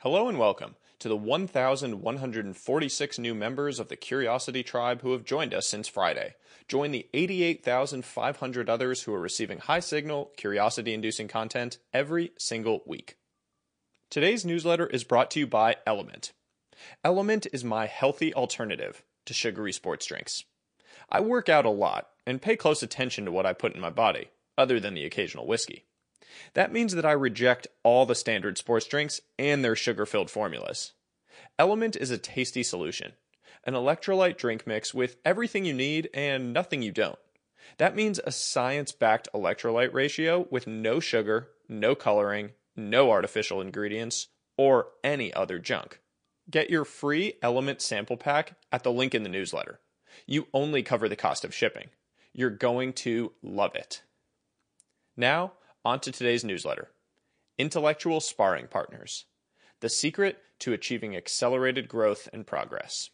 Hello and welcome to the 1,146 new members of the Curiosity Tribe who have joined us since Friday. Join the 88,500 others who are receiving high signal, curiosity inducing content every single week. Today's newsletter is brought to you by LMNT. LMNT is my healthy alternative to sugary sports drinks. I work out a lot and pay close attention to what I put in my body, other than the occasional whiskey. That means that I reject all the standard sports drinks and their sugar filled formulas. LMNT is a tasty solution, an electrolyte drink mix with everything you need and nothing you don't. That means a science backed electrolyte ratio with no sugar, no coloring, no artificial ingredients, or any other junk. Get your free LMNT sample pack at the link in the newsletter. You only cover the cost of shipping. You're going to love it. Now, on to today's newsletter Intellectual Sparring Partners The Secret to Achieving Accelerated Growth and Progress.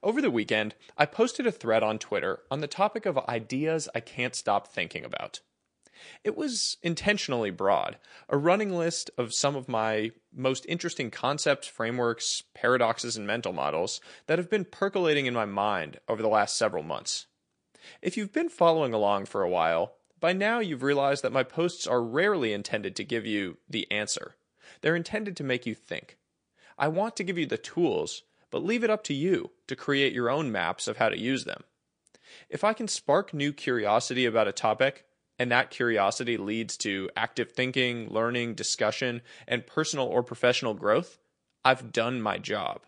Over the weekend, I posted a thread on Twitter on the topic of ideas I can't stop thinking about. It was intentionally broad, a running list of some of my most interesting concepts, frameworks, paradoxes, and mental models that have been percolating in my mind over the last several months. If you've been following along for a while, by now you've realized that my posts are rarely intended to give you the answer. They're intended to make you think. I want to give you the tools, but leave it up to you to create your own maps of how to use them. If I can spark new curiosity about a topic, and that curiosity leads to active thinking, learning, discussion, and personal or professional growth, I've done my job.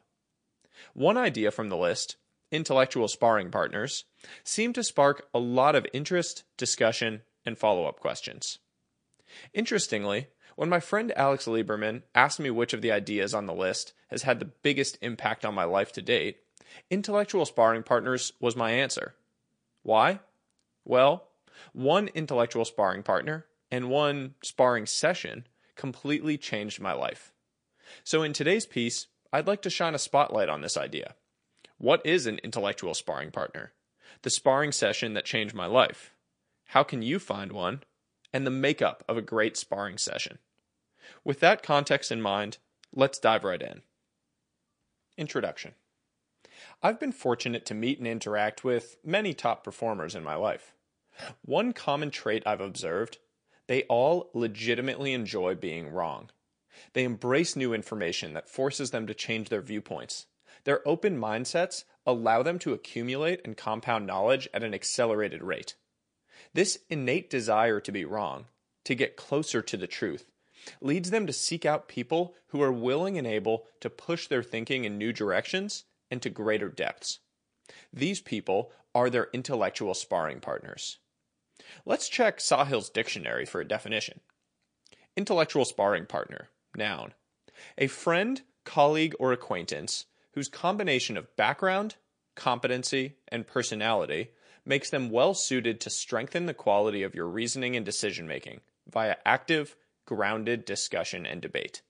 One idea from the list, intellectual sparring partners, seemed to spark a lot of interest, discussion, and follow up questions. Interestingly, when my friend Alex Lieberman asked me which of the ideas on the list has had the biggest impact on my life to date, intellectual sparring partners was my answer. Why? Well, one intellectual sparring partner and one sparring session completely changed my life. So, in today's piece, I'd like to shine a spotlight on this idea. What is an intellectual sparring partner? The sparring session that changed my life. How can you find one? And the makeup of a great sparring session. With that context in mind, let's dive right in. Introduction I've been fortunate to meet and interact with many top performers in my life. One common trait I've observed they all legitimately enjoy being wrong. They embrace new information that forces them to change their viewpoints. Their open mindsets allow them to accumulate and compound knowledge at an accelerated rate. This innate desire to be wrong, to get closer to the truth, leads them to seek out people who are willing and able to push their thinking in new directions and to greater depths. These people are their intellectual sparring partners. Let's check Sahil's dictionary for a definition. Intellectual sparring partner, noun. A friend, colleague, or acquaintance whose combination of background, competency, and personality makes them well suited to strengthen the quality of your reasoning and decision making via active, grounded discussion and debate.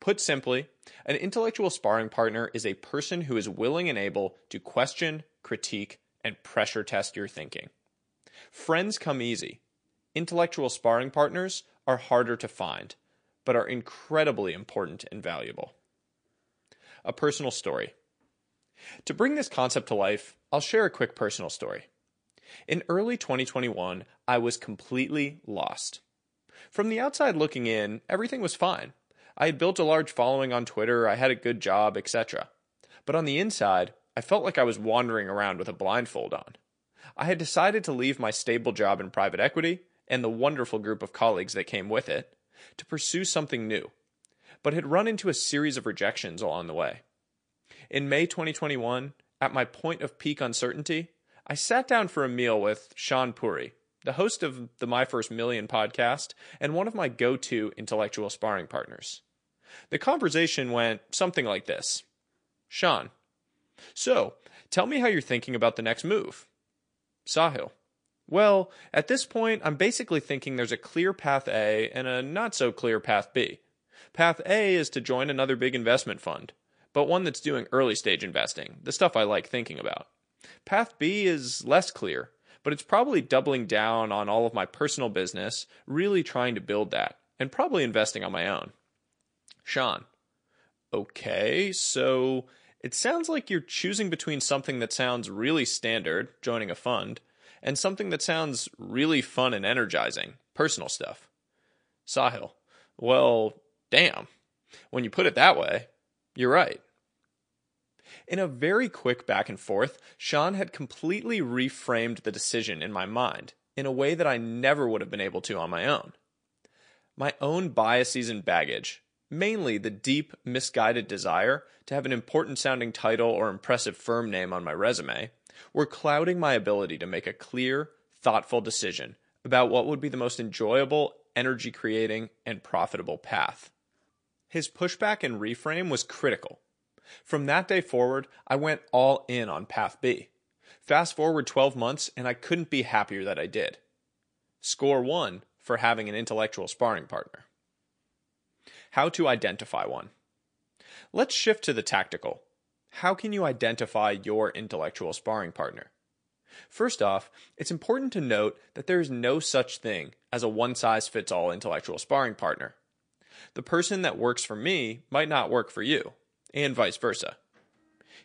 Put simply, an intellectual sparring partner is a person who is willing and able to question, critique, and pressure test your thinking. Friends come easy. Intellectual sparring partners are harder to find, but are incredibly important and valuable. A personal story. To bring this concept to life, I'll share a quick personal story. In early 2021, I was completely lost. From the outside looking in, everything was fine. I had built a large following on Twitter, I had a good job, etc. But on the inside, I felt like I was wandering around with a blindfold on. I had decided to leave my stable job in private equity and the wonderful group of colleagues that came with it to pursue something new, but had run into a series of rejections along the way. In May 2021, at my point of peak uncertainty, I sat down for a meal with Shaan Puri, the host of the My First Million podcast and one of my go to intellectual sparring partners. The conversation went something like this Shaan, so tell me how you're thinking about the next move. Sahil. Well, at this point, I'm basically thinking there's a clear path A and a not so clear path B. Path A is to join another big investment fund, but one that's doing early stage investing, the stuff I like thinking about. Path B is less clear, but it's probably doubling down on all of my personal business, really trying to build that, and probably investing on my own. Shaan. Okay, so it sounds like you're choosing between something that sounds really standard, joining a fund, and something that sounds really fun and energizing, personal stuff. Sahil. Well, damn. When you put it that way, you're right. In a very quick back and forth, Shaan had completely reframed the decision in my mind in a way that I never would have been able to on my own. My own biases and baggage, mainly the deep, misguided desire to have an important sounding title or impressive firm name on my resume, were clouding my ability to make a clear, thoughtful decision about what would be the most enjoyable, energy creating, and profitable path. His pushback and reframe was critical. From that day forward, I went all in on Path B. Fast forward 12 months, and I couldn't be happier that I did. Score one for having an intellectual sparring partner. How to identify one. Let's shift to the tactical. How can you identify your intellectual sparring partner? First off, it's important to note that there is no such thing as a one size fits all intellectual sparring partner. The person that works for me might not work for you, and vice versa.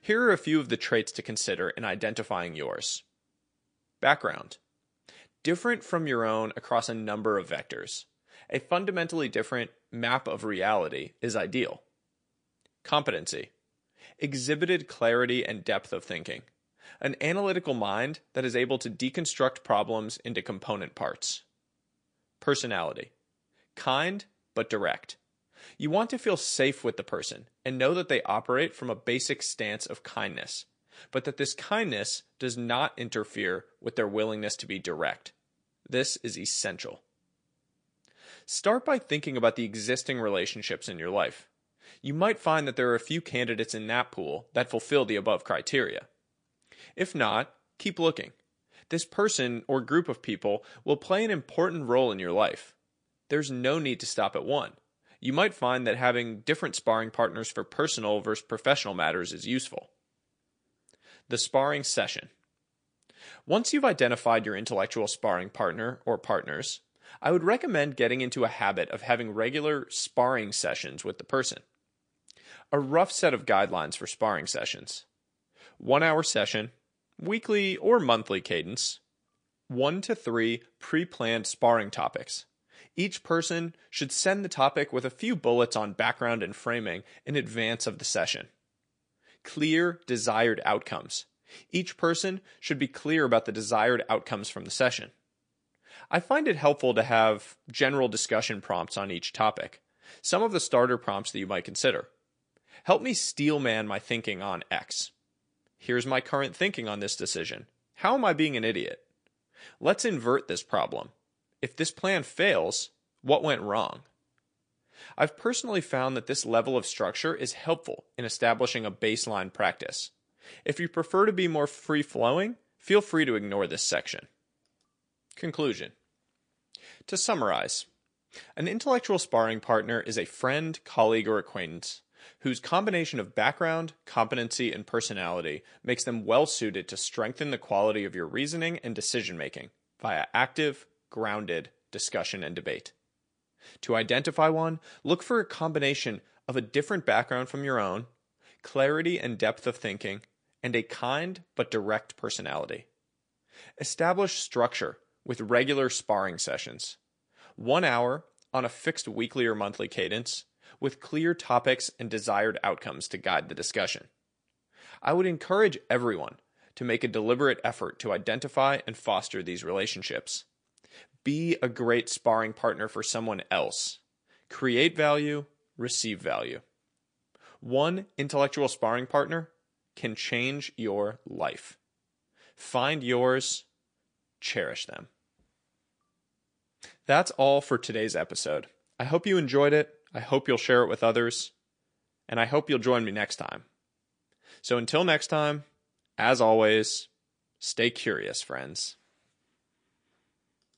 Here are a few of the traits to consider in identifying yours. Background different from your own across a number of vectors. A fundamentally different map of reality is ideal. Competency exhibited clarity and depth of thinking. An analytical mind that is able to deconstruct problems into component parts. Personality kind but direct. You want to feel safe with the person and know that they operate from a basic stance of kindness, but that this kindness does not interfere with their willingness to be direct. This is essential. Start by thinking about the existing relationships in your life you might find that there are a few candidates in that pool that fulfill the above criteria. If not, keep looking. This person or group of people will play an important role in your life. There's no need to stop at one. You might find that having different sparring partners for personal versus professional matters is useful. The sparring session. Once you've identified your intellectual sparring partner or partners, I would recommend getting into a habit of having regular sparring sessions with the person a rough set of guidelines for sparring sessions. One hour session, weekly or monthly cadence, one to three pre planned sparring topics. Each person should send the topic with a few bullets on background and framing in advance of the session. Clear desired outcomes. Each person should be clear about the desired outcomes from the session. I find it helpful to have general discussion prompts on each topic. Some of the starter prompts that you might consider. Help me steelman my thinking on X. Here's my current thinking on this decision. How am I being an idiot? Let's invert this problem. If this plan fails, what went wrong? I've personally found that this level of structure is helpful in establishing a baseline practice. If you prefer to be more free flowing, feel free to ignore this section. Conclusion To summarize, an intellectual sparring partner is a friend, colleague, or acquaintance whose combination of background, competency, and personality makes them well suited to strengthen the quality of your reasoning and decision making via active, grounded discussion and debate. To identify one, look for a combination of a different background from your own, clarity and depth of thinking, and a kind but direct personality. Establish structure with regular sparring sessions. One hour on a fixed weekly or monthly cadence with clear topics and desired outcomes to guide the discussion. I would encourage everyone to make a deliberate effort to identify and foster these relationships. Be a great sparring partner for someone else. Create value, receive value. One intellectual sparring partner can change your life. Find yours, cherish them. That's all for today's episode. I hope you enjoyed it. I hope you'll share it with others, and I hope you'll join me next time. So until next time, as always, stay curious, friends.